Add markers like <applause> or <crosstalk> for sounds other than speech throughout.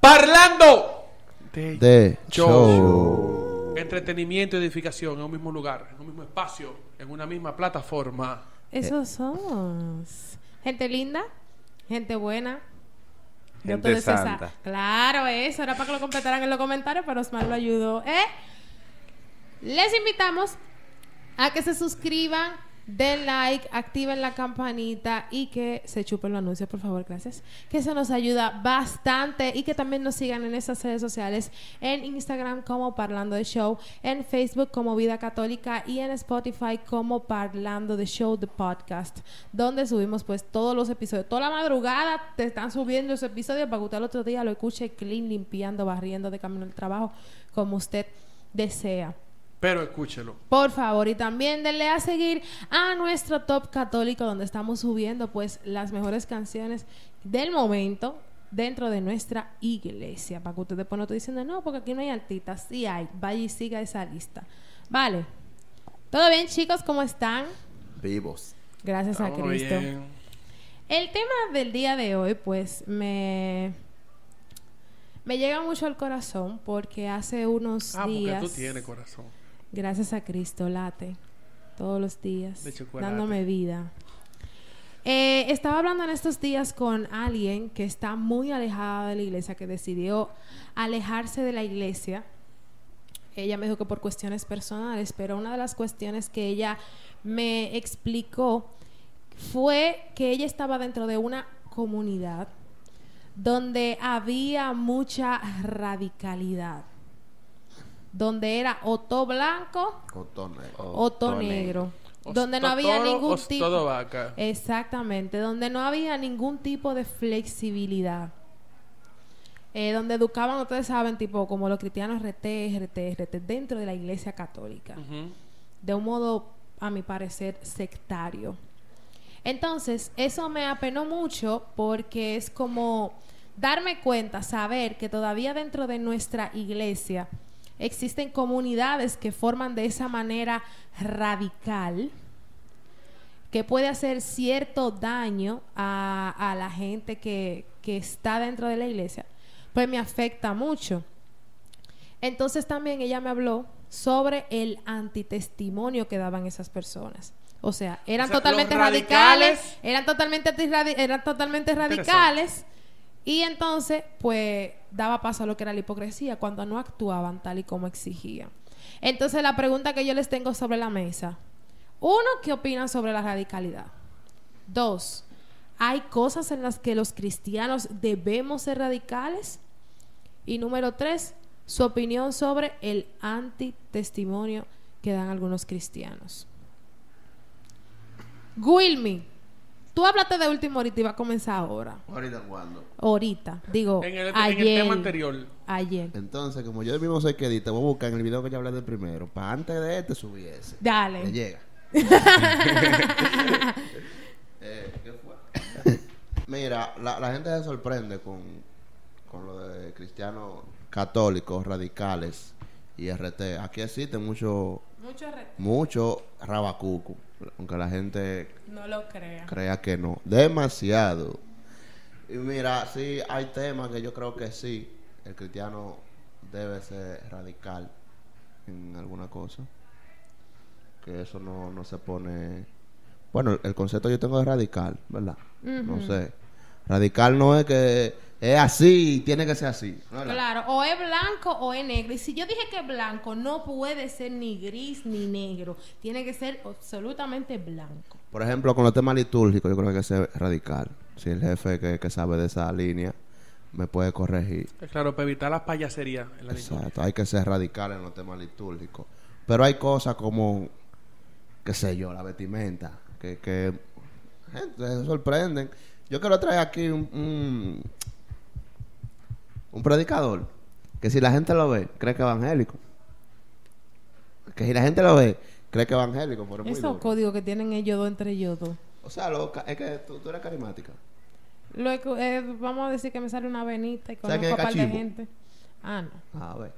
Parlando de, De show. show. Entretenimiento y edificación en un mismo lugar, en un mismo espacio, en una misma plataforma. Eso somos. Gente linda, gente buena. Gente esa- santa. Claro, eso era para que lo completaran en los comentarios, pero Osmar lo ayudó. ¿eh? Les invitamos a que se suscriban, den like, activen la campanita y que se chupen los anuncios, por favor, gracias. Que eso nos ayuda bastante y que también nos sigan en esas redes sociales, en Instagram como Parlando de Show, en Facebook como Vida Católica y en Spotify como Parlando de Show, the podcast, donde subimos pues todos los episodios. Toda la madrugada te están subiendo esos episodios para que usted el otro día lo escuche clean, limpiando, barriendo de camino al trabajo, como usted desea. Pero escúchelo. Por favor, y también denle a seguir a nuestro Top Católico, donde estamos subiendo pues las mejores canciones del momento dentro de nuestra iglesia. Para que usted después no esté diciendo, no, porque aquí no hay artistas. Sí hay. Vaya y siga esa lista. Vale. ¿Todo bien, chicos? ¿Cómo están? Vivos. Gracias a Cristo. bien. El tema del día de hoy, pues, me... Me llega mucho al corazón porque hace unos Ah, porque días... tú tienes corazón. Gracias a Cristo, late todos los días, dándome vida. Eh, estaba hablando en estos días con alguien que está muy alejada de la iglesia, que decidió alejarse de la iglesia. Ella me dijo que por cuestiones personales, pero una de las cuestiones que ella me explicó fue que ella estaba dentro de una comunidad donde había mucha radicalidad donde era o todo blanco o todo negro, O donde no había ningún tipo todo vaca. exactamente, donde no había ningún tipo de flexibilidad, Eh, donde educaban ustedes saben tipo como los cristianos RT, RT, RT dentro de la Iglesia Católica, de un modo a mi parecer sectario. Entonces eso me apenó mucho porque es como darme cuenta, saber que todavía dentro de nuestra iglesia existen comunidades que forman de esa manera radical que puede hacer cierto daño a, a la gente que, que está dentro de la iglesia, pues me afecta mucho. Entonces también ella me habló sobre el antitestimonio que daban esas personas. O sea, eran O sea, totalmente radicales, radicales- eran totalmente eran totalmente radicales y entonces pues daba paso a lo que era la hipocresía cuando no actuaban tal y como exigían. Entonces la pregunta que yo les tengo sobre la mesa, uno, ¿qué opinan sobre la radicalidad? Dos, ¿hay cosas en las que los cristianos debemos ser radicales? Y número tres, su opinión sobre el antitestimonio que dan algunos cristianos. Wilmy, tú hablaste de último ahorita y va a comenzar ahora. ¿Ahorita cuándo? Ahorita, digo, En el, en ayer. el tema anterior. Ayer. Entonces, como yo mismo soy que edita, voy a buscar en el video que yo hablé del primero. Para antes de este subí ese. Me Dale. llega. <laughs> Eh, ¿Qué fue? <laughs> Mira, la, la gente se sorprende con, con lo de cristianos católicos, radicales y RT. Aquí existen muchos Mucho re- mucho rabacucu, aunque la gente No lo crea. crea que no. Demasiado. Y mira, sí, hay temas que yo creo que sí, el cristiano debe ser radical en alguna cosa. Que eso no, no se pone... Bueno, el concepto yo tengo de radical, ¿verdad? No sé. Radical no es que es así y tiene que ser así. Claro, o es blanco o es negro. Y si yo dije que es blanco, no puede ser ni gris ni negro. Tiene que ser absolutamente blanco. Por ejemplo, con los temas litúrgicos, yo creo que hay que ser radical. Si el jefe que, que sabe de esa línea me puede corregir. Eh, Claro, para evitar las payaserías en la liturgia. Exacto, hay que ser radical en los temas litúrgicos. Pero hay cosas como, qué sé yo, la vestimenta, que, que gente se sorprenden. Yo quiero traer aquí un, un, un predicador que si la gente lo ve, cree que es evangélico. Que si la gente lo ve, cree que es evangélico, pero es Esos códigos que tienen ellos dos entre ellos dos. O sea, lo es que tú, tú eres carismática. Luego, eh, vamos a decir que me sale una venita y ¿Sabes conozco quién a es par de gente. Ah, no. A ver.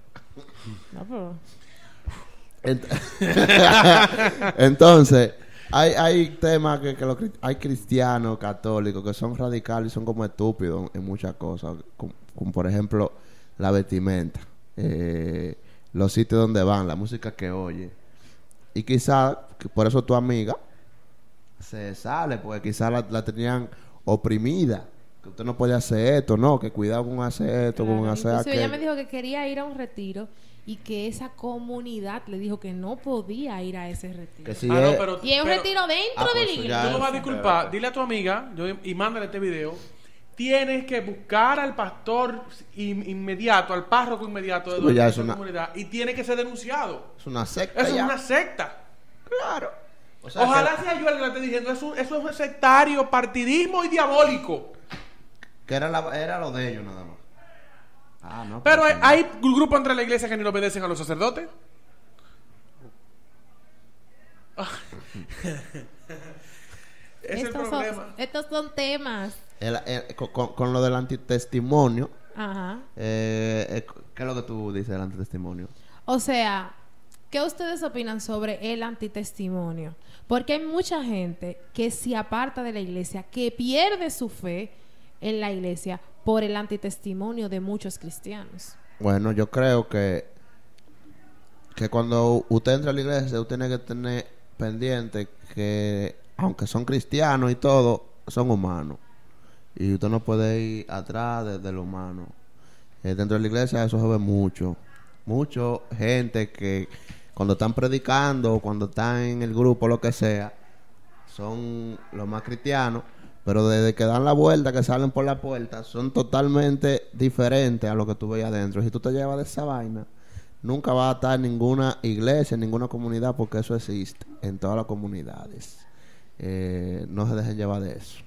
No, pero... Ent- <laughs> Entonces, hay, hay temas que, que los hay cristianos, católicos, que son radicales y son como estúpidos en muchas cosas. Como, por ejemplo, la vestimenta, eh, los sitios donde van, la música que oye. Y quizás, por eso tu amiga se sale, porque quizás la, la tenían oprimida. Que usted no puede hacer esto, no, que cuidado con hacer esto, con Claro, hacer Inclusive ella aquello. me dijo que quería ir a un retiro y que esa comunidad le dijo que no podía ir a ese retiro. Que si Ah, no, pero- y es un pero- retiro dentro Ah, de pues la eso iglesia. Tú me vas a disculpar, dile a tu amiga yo- y mándale este video. Tienes que buscar al pastor in- inmediato, al párroco inmediato de Sí, pues ya la es una- comunidad y tiene que ser denunciado. es una secta. Eso es una secta. Claro. O sea, Ojalá que- sea yo el que le esté diciendo. Eso, eso es un sectario, partidismo y diabólico. Que era, la- era lo de ellos nada más. Ah, no. Pero hay, hay grupos entre la iglesia que ni le obedecen a los sacerdotes. <laughs> es el estos, problema. son, estos son temas. El- el- con, con- con lo del antitestimonio, Ajá. eh, eh, ¿qué es lo que tú dices del antitestimonio? O sea, ¿qué ustedes opinan sobre el antitestimonio? Porque hay mucha gente que se aparta de la iglesia, que pierde su fe en la iglesia por el antitestimonio de muchos cristianos. Bueno, yo creo que que cuando usted entra a la iglesia, usted tiene que tener pendiente que, aunque son cristianos y todo, son humanos. Y usted no puede ir atrás de, lo humano. Eh, dentro de la iglesia eso se ve mucho. Mucho gente que cuando están predicando o cuando están en el grupo, lo que sea, son los más cristianos, pero desde que dan la vuelta, que salen por la puerta, son totalmente diferentes a lo que tú veías adentro. Si tú te llevas de esa vaina, nunca va a estar en ninguna iglesia, en ninguna comunidad, porque eso existe en todas las comunidades. Eh, no se dejen llevar de eso.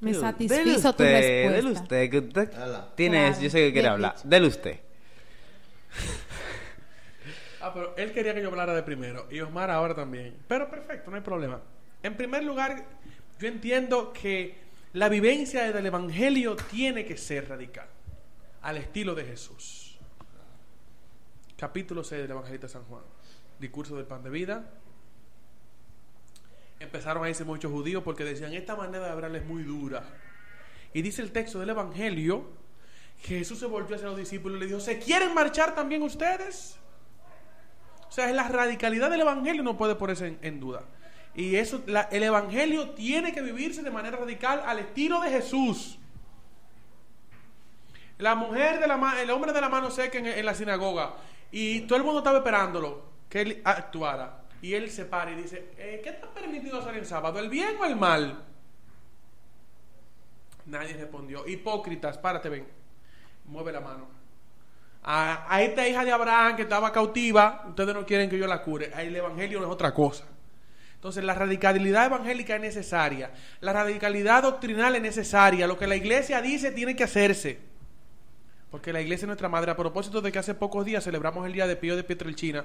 Me satisfizo tu usted, respuesta. Dele usted, que usted tiene Claro, eso, yo sé que quiere hablar. Dele usted. <laughs> Ah, pero él quería que yo hablara de primero. Y Osmar ahora también. Pero perfecto, no hay problema. En primer lugar, yo entiendo que la vivencia del Evangelio tiene que ser radical. Al estilo de Jesús. Capítulo 6 del Evangelista de San Juan. Discurso del pan de vida. Empezaron a irse muchos judíos porque decían, esta manera de hablar es muy dura. Y dice el texto del Evangelio Jesús se volvió hacia los discípulos y le dijo, ¿se quieren marchar también ustedes? O sea, la radicalidad del evangelio no puede ponerse en duda. Y eso, el evangelio tiene que vivirse de manera radical al estilo de Jesús. La mujer de la el hombre de la mano seca en, en la sinagoga y todo el mundo estaba esperándolo que él actuara. Y él se para y dice, eh, ¿qué está permitido hacer el sábado? ¿El bien o el mal? Nadie respondió. Hipócritas, párate, ven. Mueve la mano. A, a esta hija de Abraham que estaba cautiva, ustedes no quieren que yo la cure. El evangelio no es otra cosa. Entonces, la radicalidad evangélica es necesaria. La radicalidad doctrinal es necesaria. Lo que la iglesia dice tiene que hacerse. Porque la iglesia es nuestra madre. A propósito de que hace pocos días celebramos el día de Pío de Pietrelcina.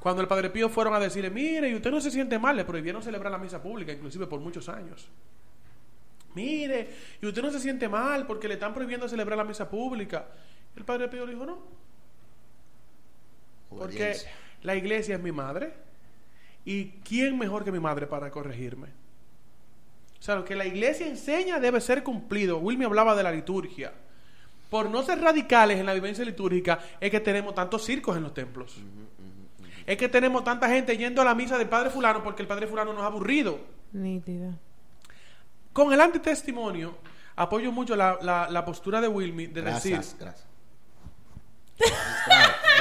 Cuando el Padre Pío fueron a decirle, mire, y usted no se siente mal, le prohibieron celebrar la misa pública, inclusive por muchos años. Mire, y usted no se siente mal porque le están prohibiendo celebrar la misa pública. El Padre Pío le dijo, no, porque la iglesia es mi madre. ¿Y quién mejor que mi madre para corregirme? O sea, lo que la iglesia enseña debe ser cumplido. Wilmy hablaba de la liturgia. Por no ser radicales en la vivencia litúrgica, es que tenemos tantos circos en los templos. Es que tenemos tanta gente yendo a la misa del Padre Fulano porque el Padre Fulano nos ha aburrido. Nítida. Con el antitestimonio, apoyo mucho la, la- la postura de Wilmy de Gracias, decir, gracias.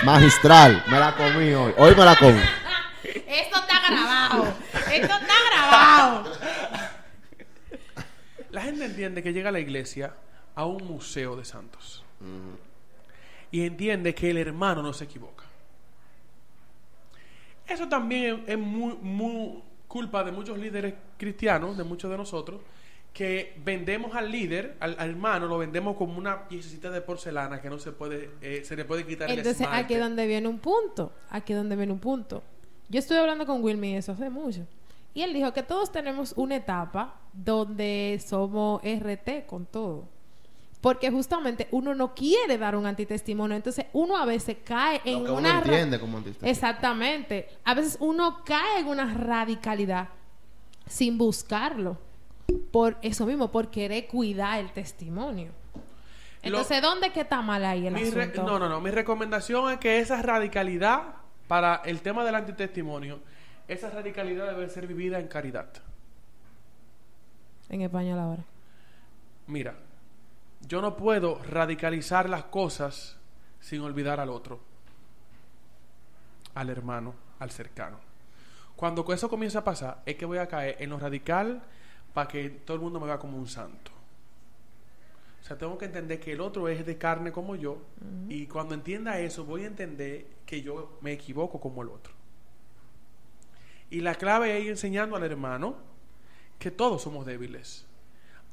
Magistral, me la comí hoy. Hoy me la comí. Esto grabado. Esto está grabado. La gente entiende que llega a la iglesia a un museo de santos. Y entiende que el hermano no se equivoca. Eso también es, muy, muy culpa de muchos líderes cristianos, de muchos de nosotros, que vendemos al líder, al, al hermano, lo vendemos como una piececita de porcelana que no se puede, eh, se le puede quitar el Entonces, esmalte. aquí es donde viene un punto. Aquí es donde viene un punto. Yo estuve hablando con Wilmy de eso hace mucho. Y él dijo que todos tenemos una etapa donde somos RT con todo. Porque justamente uno no quiere dar un antitestimonio. Entonces, uno a veces cae en Lo que uno una... entiende como antitestimonio. Exactamente. A veces uno cae en una radicalidad sin buscarlo. Por eso mismo, por querer cuidar el testimonio. Lo- Entonces, ¿dónde que está mal ahí el Mi re- asunto? no, no, no. Mi recomendación es que esa radicalidad para el tema del antitestimonio, esa radicalidad debe ser vivida en caridad. En español ahora. Mira, yo no puedo radicalizar las cosas sin olvidar al otro, al hermano, al cercano. Cuando eso comienza a pasar, es que voy a caer en lo radical para que todo el mundo me vea como un santo. O sea, tengo que entender que el otro es de carne como yo y cuando entienda eso voy a entender que yo me equivoco como el otro. Y la clave es ir enseñando al hermano que todos somos débiles.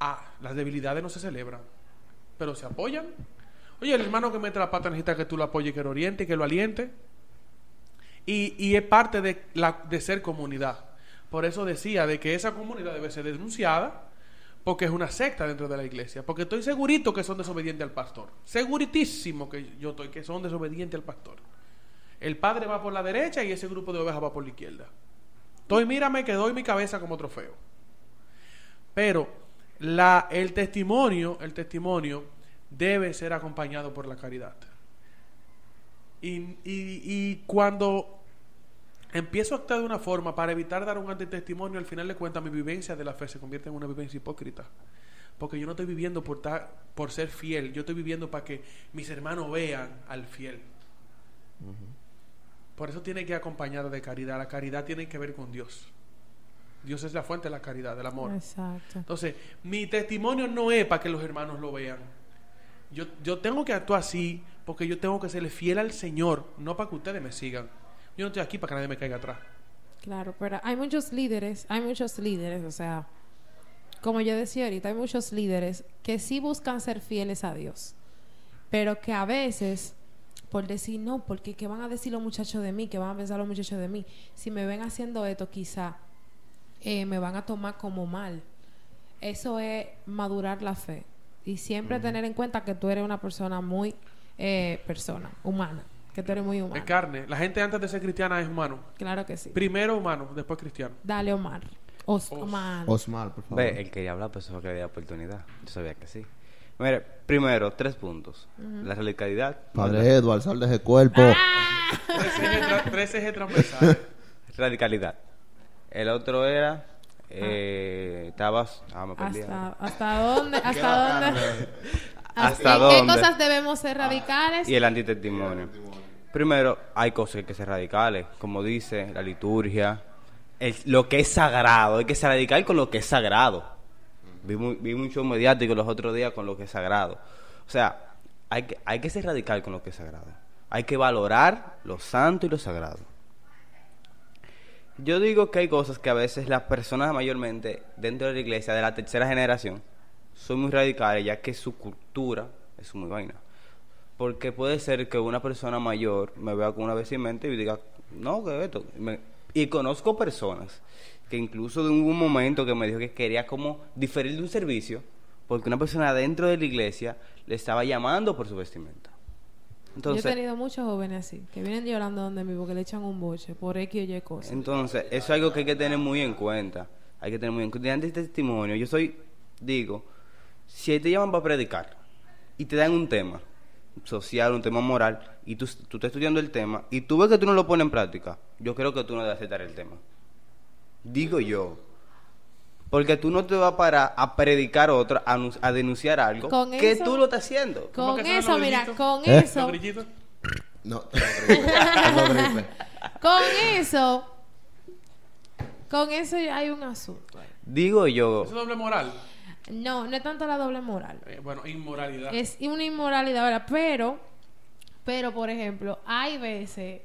Ah, las debilidades no se celebran, pero se apoyan. Oye, el hermano que mete la pata necesita que tú lo apoyes, que lo oriente, que lo aliente. Y, y es parte de, la, de ser comunidad. Por eso decía de que esa comunidad debe ser denunciada porque es una secta dentro de la iglesia. Porque estoy segurito que son desobedientes al pastor. Seguritísimo que yo estoy que son desobedientes al pastor. El padre va por la derecha y ese grupo de ovejas va por la izquierda. Estoy, mírame que doy mi cabeza como trofeo. Pero la, el testimonio, el testimonio debe ser acompañado por la caridad. Y, y- y cuando empiezo a actuar de una forma para evitar dar un antitestimonio, al final de cuentas mi vivencia de la fe se convierte en una vivencia hipócrita. Porque yo no estoy viviendo por, ta- por ser fiel, yo estoy viviendo para que mis hermanos vean al fiel. Por eso tiene que acompañar de caridad. La caridad tiene que ver con Dios. Dios es la fuente de la caridad, del amor. Exacto. Entonces, mi testimonio no es para que los hermanos lo vean. Yo, yo tengo que actuar así porque yo tengo que serle fiel al Señor, no para que ustedes me sigan. Yo no estoy aquí para que nadie me caiga atrás. Claro, pero hay muchos líderes, hay muchos líderes, o sea, como yo decía ahorita, hay muchos líderes que sí buscan ser fieles a Dios, pero que a veces, por decir no, porque qué van a decir los muchachos de mí, qué van a pensar los muchachos de mí, si me ven haciendo esto, quizá eh, me van a tomar como mal. Eso es madurar la fe y siempre tener en cuenta que tú eres una persona muy eh, persona, humana, que tú eres muy Es humana. carne. La gente antes de ser cristiana es humano. Claro que sí. Primero humano, después cristiano. Dale, Omar. Os- Omar. Osmar, por favor. Ve, él quería hablar, pues eso fue que le di oportunidad. Yo sabía que sí. Mire, primero, tres puntos. La radicalidad. Padre Edward, sal de ese cuerpo. Ah. Tres ejes, tres ejes transversales. <laughs> Radicalidad. El otro era. Eh, estabas. Ah, me perdí. ¿Hasta, hasta dónde? ¿Hasta dónde? ¿Hasta ¿En dónde? qué cosas debemos ser radicales? Y el antitestimonio. Primero, hay cosas que hay que ser radicales, como dice la liturgia, el- lo que es sagrado, hay que ser radical con lo que es sagrado. Vi, mu- vi mucho mediático los otros días con lo que es sagrado. O sea, hay que, hay que ser radical con lo que es sagrado. Hay que valorar lo santo y lo sagrado. Yo digo que hay cosas que a veces las personas mayormente dentro de la iglesia de la tercera generación son muy radicales ya que su cultura es muy vaina. Porque puede ser que una persona mayor me vea con una vestimenta y diga, no, que esto. Y me- Y conozco personas que incluso de un momento que me dijo que quería como diferir de un servicio porque una persona dentro de la iglesia le estaba llamando por su vestimenta. Entonces, Yo he tenido muchos jóvenes así, que vienen llorando donde mí porque le echan un boche por X o Y cosas. Entonces, eso es algo que hay que tener muy en cuenta. Hay que tener muy en cuenta. Ante este testimonio, yo soy, digo, si te llaman para predicar y te dan un tema social, un tema moral, y tú, tú estás estudiando el tema y tú ves que tú no lo pones en práctica, yo creo que tú no debes aceptar el tema. Digo yo. Porque tú no te vas para a predicar otro, a, a denunciar algo Con que eso- tú lo estás haciendo. ¿Cómo Con eso, mira, con ¿Eh? eso. No, <laughs> con eso, con eso hay un asunto. Digo yo. Eso es doble moral. No, no es tanto la doble moral. Eh, bueno, inmoralidad. Es una inmoralidad, ¿verdad? Pero, pero, por ejemplo, hay veces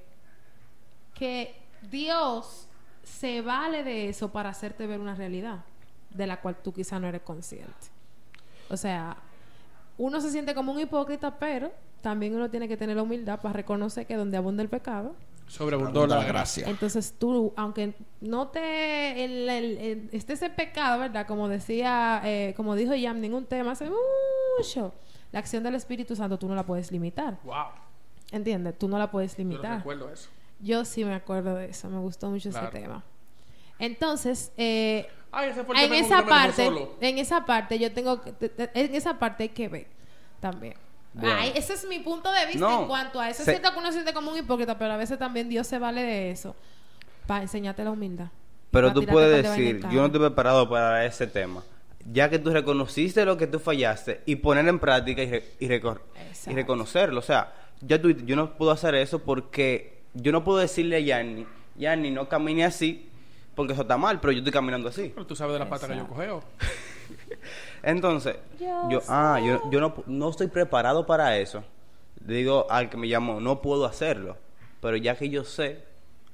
que Dios se vale de eso para hacerte ver una realidad de la cual tú quizá no eres consciente. O sea, uno se siente como un hipócrita, pero también uno tiene que tener la humildad para reconocer que donde abunda el pecado, Sobreabundó la gracia. entonces tú, aunque no te el, el- el- estés en pecado, ¿verdad? Como decía, eh, como dijo Yam, ningún tema hace mucho. La acción del Espíritu Santo tú no la puedes limitar. Wow. ¿Entiendes? Tú no la puedes Yo limitar. recuerdo eso. Yo sí me acuerdo de eso. Me gustó mucho Claro. ese tema. Entonces, eh, Ay, ese fue el que en esa parte, solo. en esa parte yo tengo en esa parte hay que ver también. Bueno. Ay, ese es mi punto de vista No, en cuanto a eso. se- cierto que uno siente como un hipócrita, pero a veces también Dios se vale de eso para enseñarte la humildad. Pero tú puedes decir, yo no estoy preparado para ese tema. Ya que tú reconociste lo que tú fallaste y poner en práctica y, re- y, recor- y reconocerlo. O sea, ya tú, yo no puedo hacer eso porque yo no puedo decirle a Yanni, Yanni, no camine así porque eso está mal, pero yo estoy caminando así. Pero tú sabes de la pata que yo cogeo. <laughs> <laughs> Entonces, Yo yo, ah, yo, yo no, no estoy preparado para eso. Digo al que me llamó, no puedo hacerlo. Pero ya que yo sé,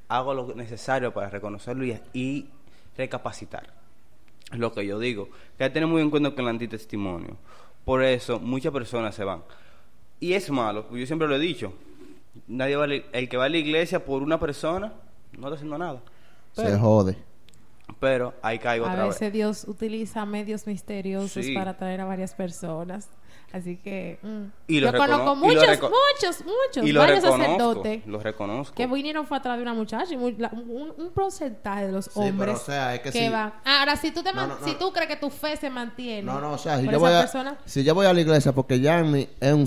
hago lo necesario para reconocerlo y, y recapacitar. Es lo que yo digo. Que hay que tener muy en cuenta con el antitestimonio. Por eso, muchas personas se van. Y es malo, yo siempre lo he dicho. Nadie va a la- el que va a la iglesia por una persona no está haciendo nada. Se jode. Pero ahí caigo A otra veces vez. Dios utiliza medios misteriosos Sí. para atraer a varias personas. Así que mm. Y lo yo conozco recono- y lo muchos, reco- muchos, muchos, Y lo varios reconozco. sacerdotes Lo reconozco. que vinieron fue atrás de una muchacha y muy- la- un, un porcentaje de los pero, hombres o sea, es que si- van. Ahora, si tú, te man- No, no, si tú crees que tu fe se mantiene No, no, o sea, si por yo, esa voy a, persona, si yo voy a la iglesia porque Yanni es un,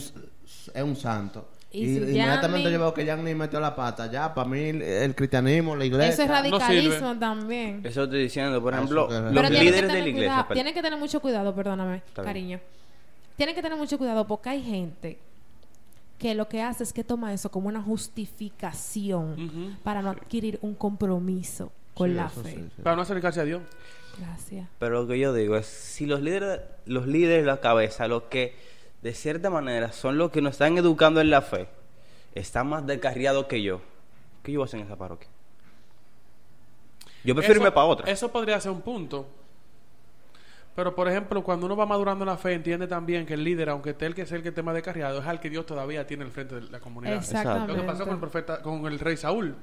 es un santo. Y inmediatamente yo veo que Yanni metió la pata. Ya, para mí, el, cristianismo, la iglesia. eso es radicalismo también. Eso estoy diciendo, por ejemplo, los Pero líderes de la iglesia. cuidado, tienen que tener mucho cuidado, perdóname, Está bien. cariño. Tienen que tener mucho cuidado porque hay gente que lo que hace es que toma eso como una justificación para no adquirir un compromiso con Sí, la fe. sí, sí. Para no acercarse a Dios. Gracias. Pero lo que yo digo es, si los líderes, los líderes de la cabeza, los que de cierta manera son los que nos están educando en la fe, están más descarriados que yo, ¿qué yo voy a hacer en esa parroquia? Yo prefiero irme Eso- para otra. Eso podría ser un punto. Pero, por ejemplo, cuando uno va madurando en la fe, entiende también que el líder, aunque esté el que sea el que esté más descarriado, es al que Dios todavía tiene al frente de la comunidad. Exactamente. Lo que pasó con el profeta, con el rey Saúl.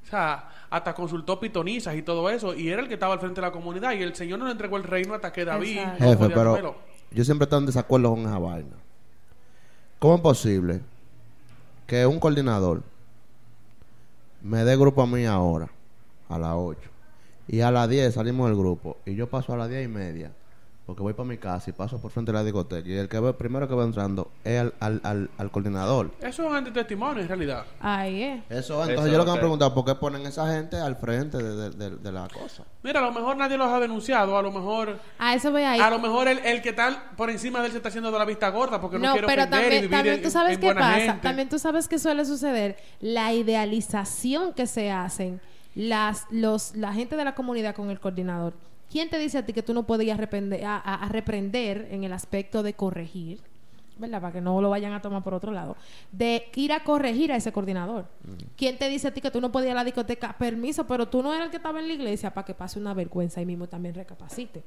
O sea, hasta consultó pitonizas y todo eso, y era el que estaba al frente de la comunidad, y el Señor no le entregó el reino hasta que David Jefe, pero. Yo siempre estoy en desacuerdo con esa vaina. ¿Cómo es posible que un coordinador me dé grupo a mí ahora, a las 8, y a las 10 salimos del grupo, y yo paso a las 10 y media, porque voy para mi casa y paso por frente de la discoteca, y el que ve, primero que va entrando es al, al, al, al coordinador? Eso es un antitestimonio, en realidad. Ahí es. Eso, entonces Eso, yo lo que me he preguntado, ¿por qué ponen esa gente al frente de, de- de- de la cosa? Mira, a lo mejor nadie los ha denunciado, a lo mejor... A eso voy a ir. A lo mejor el, el que está por encima de él se está haciendo de la vista gorda porque no, No, quiere pero ofender y también, vivir también tú sabes en qué buena pasa. gente. También tú sabes que suele suceder. La idealización que se hacen las, los, la gente de la comunidad con el coordinador. ¿Quién te dice a ti que tú no podías reprender, a, a- a reprender en el aspecto de corregir? ¿Verdad? Para que no lo vayan a tomar por otro lado. De ir a corregir a ese coordinador. ¿Quién te dice a ti que tú no podías ir a la discoteca? Permiso, pero tú no eras el que estaba en la iglesia para que pase una vergüenza y mismo también recapacite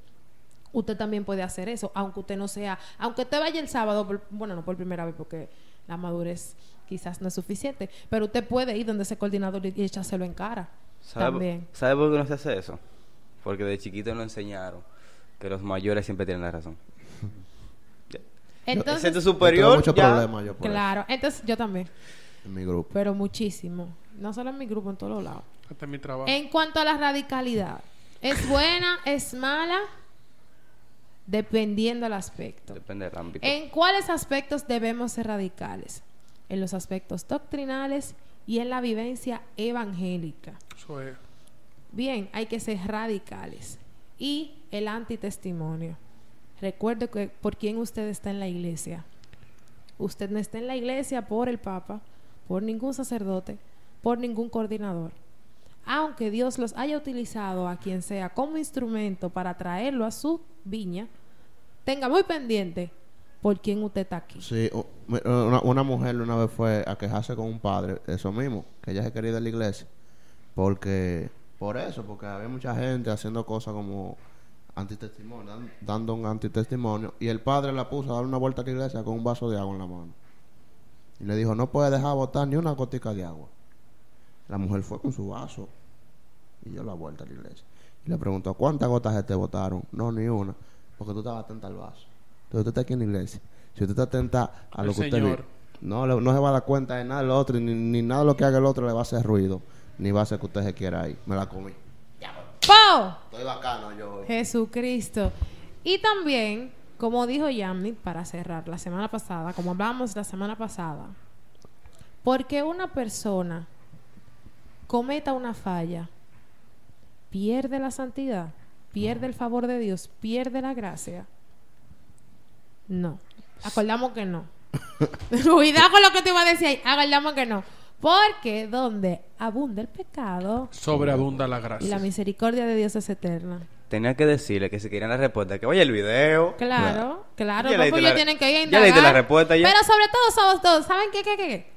usted también puede hacer eso, aunque usted no sea, aunque usted vaya el sábado, por- bueno, no por primera vez porque la madurez quizás no es suficiente, pero usted puede ir donde ese coordinador y y echárselo en cara. ¿Sabe, También. ¿Sabe por qué no se hace eso? Porque de chiquito nos enseñaron que los mayores siempre tienen la razón. Entonces, Ese es tu Yo ya. por claro, entonces yo también, en mi grupo. pero muchísimo, no solo en mi grupo, en todos los lados. Este es mi trabajo. En cuanto a la radicalidad, ¿es buena, es mala? Dependiendo del aspecto. Depende del ámbito. ¿En cuáles aspectos debemos ser radicales? En los aspectos doctrinales y en la vivencia evangélica. Eso es. Bien, hay que ser radicales. Y el antitestimonio. Recuerde que por quién usted está en la iglesia. Usted no está en la iglesia por el Papa, por ningún sacerdote, por ningún coordinador. Aunque Dios los haya utilizado a quien sea como instrumento para traerlo a su viña, tenga muy pendiente por quién usted está aquí. Sí, mi- una, una mujer una vez fue a quejarse con un padre, eso mismo, que ella se quería ir de la iglesia. Porque, por eso, porque había mucha gente haciendo cosas como antitestimonio, dan- dando un antitestimonio, y el padre la puso a dar una vuelta a la iglesia con un vaso de agua en la mano. Y le dijo, no puede dejar botar ni una gotica de agua. La mujer fue con su vaso y dio la vuelta a la iglesia. Y le preguntó, ¿cuántas gotas te botaron? No, ni una, porque tú estabas atenta al vaso. Entonces usted está aquí en la iglesia. Si usted está atenta a lo que usted Señor. ve, no, no se va a dar cuenta de nada del otro, ni, ni nada de lo que haga el otro le va a hacer ruido, ni va a hacer que usted se quiera ir. Me la comí. ¡Po! Estoy bacano yo. Jesucristo. Y también, como dijo Yamnit, para cerrar la semana pasada, como hablábamos la semana pasada, porque una persona cometa una falla, pierde la santidad, pierde el favor de Dios, pierde la gracia. No. Acordamos que no. <laughs> <laughs> Cuidado con lo que te iba a decir ahí. Acordamos que no. Porque donde abunda el pecado Sobreabunda la y la gracia. misericordia de Dios es eterna. Tenía que decirle que si querían la respuesta, que vaya el video. Claro, claro, Ya pues la- ellos tienen que ir a ya indagar. leíste la respuesta ya. Pero sobre todo somos todos, ¿saben qué, qué, qué? qué?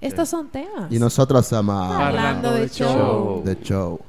Estos son temas. Y nosotros somos Hablando de show. de show.